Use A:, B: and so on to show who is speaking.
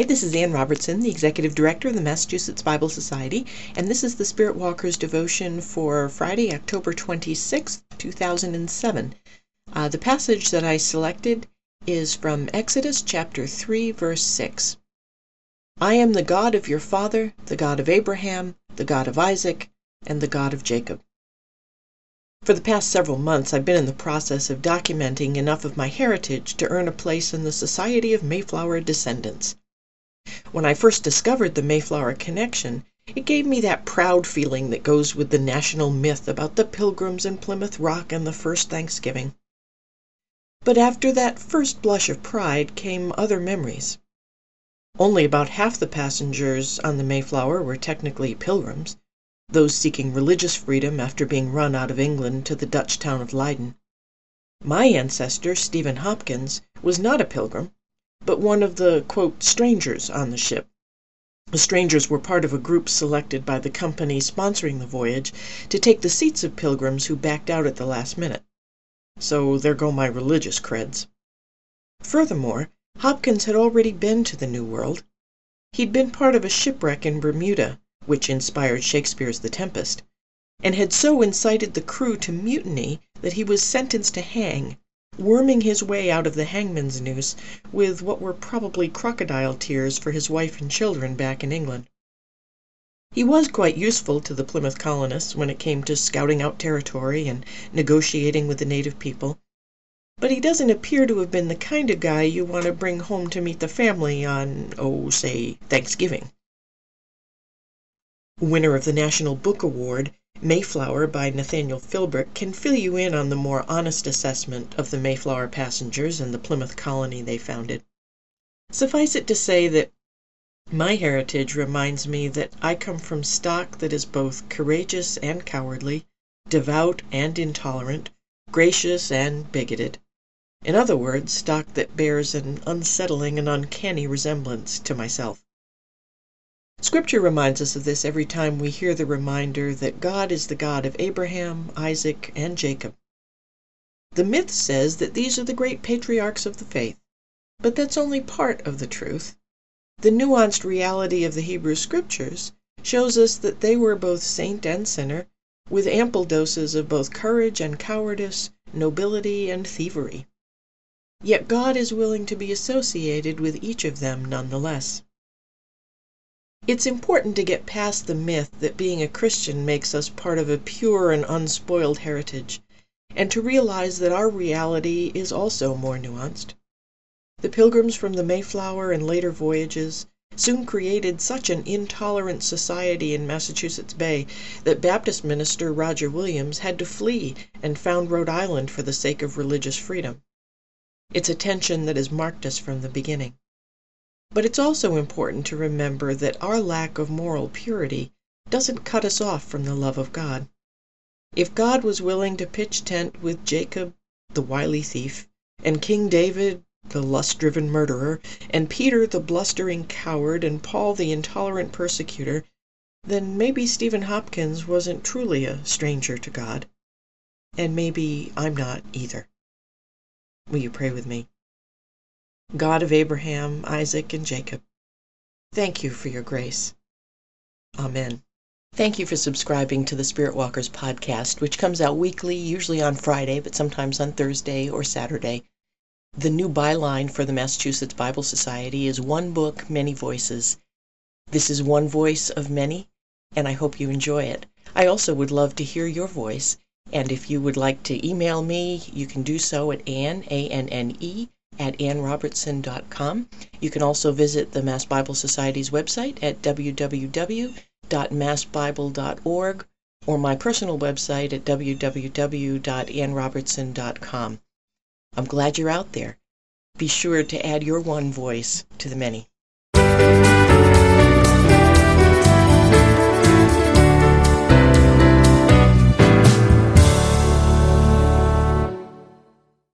A: Hi, this is Anne Robertson, the Executive Director of the Massachusetts Bible Society, and this is the Spirit Walkers devotion for Friday, October 26, 2007. Uh, the passage that I selected is from Exodus chapter 3, verse 6. I am the God of your father, the God of Abraham, the God of Isaac, and the God of Jacob. For the past several months, I've been in the process of documenting enough of my heritage to earn a place in the Society of Mayflower Descendants. When I first discovered the Mayflower connection, it gave me that proud feeling that goes with the national myth about the Pilgrims and Plymouth Rock and the first Thanksgiving. But after that first blush of pride came other memories. Only about half the passengers on the Mayflower were technically Pilgrims, those seeking religious freedom after being run out of England to the Dutch town of Leyden. My ancestor, Stephen Hopkins, was not a Pilgrim but one of the "strangers" on the ship. The strangers were part of a group selected by the company sponsoring the voyage to take the seats of pilgrims who backed out at the last minute. So there go my religious creds. Furthermore, Hopkins had already been to the New World. He'd been part of a shipwreck in Bermuda, which inspired Shakespeare's The Tempest, and had so incited the crew to mutiny that he was sentenced to hang worming his way out of the hangman's noose with what were probably crocodile tears for his wife and children back in England. He was quite useful to the Plymouth colonists when it came to scouting out territory and negotiating with the native people, but he doesn't appear to have been the kind of guy you want to bring home to meet the family on, oh, say, Thanksgiving. Winner of the National Book Award Mayflower by Nathaniel Philbrick can fill you in on the more honest assessment of the Mayflower passengers and the Plymouth colony they founded. Suffice it to say that my heritage reminds me that I come from stock that is both courageous and cowardly, devout and intolerant, gracious and bigoted. In other words, stock that bears an unsettling and uncanny resemblance to myself. Scripture reminds us of this every time we hear the reminder that God is the God of Abraham, Isaac, and Jacob. The myth says that these are the great patriarchs of the faith, but that's only part of the truth. The nuanced reality of the Hebrew Scriptures shows us that they were both saint and sinner, with ample doses of both courage and cowardice, nobility and thievery. Yet God is willing to be associated with each of them none the less. It's important to get past the myth that being a Christian makes us part of a pure and unspoiled heritage, and to realize that our reality is also more nuanced. The Pilgrims from the Mayflower and later voyages soon created such an intolerant society in Massachusetts Bay that Baptist minister Roger Williams had to flee and found Rhode Island for the sake of religious freedom. It's a tension that has marked us from the beginning. But it's also important to remember that our lack of moral purity doesn't cut us off from the love of God. If God was willing to pitch tent with Jacob, the wily thief, and King David, the lust driven murderer, and Peter, the blustering coward, and Paul, the intolerant persecutor, then maybe Stephen Hopkins wasn't truly a stranger to God. And maybe I'm not either. Will you pray with me? God of Abraham, Isaac, and Jacob, thank you for your grace. Amen. Thank you for subscribing to the Spirit Walkers podcast, which comes out weekly, usually on Friday, but sometimes on Thursday or Saturday. The new byline for the Massachusetts Bible Society is One Book, Many Voices. This is one voice of many, and I hope you enjoy it. I also would love to hear your voice, and if you would like to email me, you can do so at Anne, A-N-N-E, at annerobertson.com. You can also visit the Mass Bible Society's website at www.massbible.org or my personal website at www.annerobertson.com. I'm glad you're out there. Be sure to add your one voice to the many.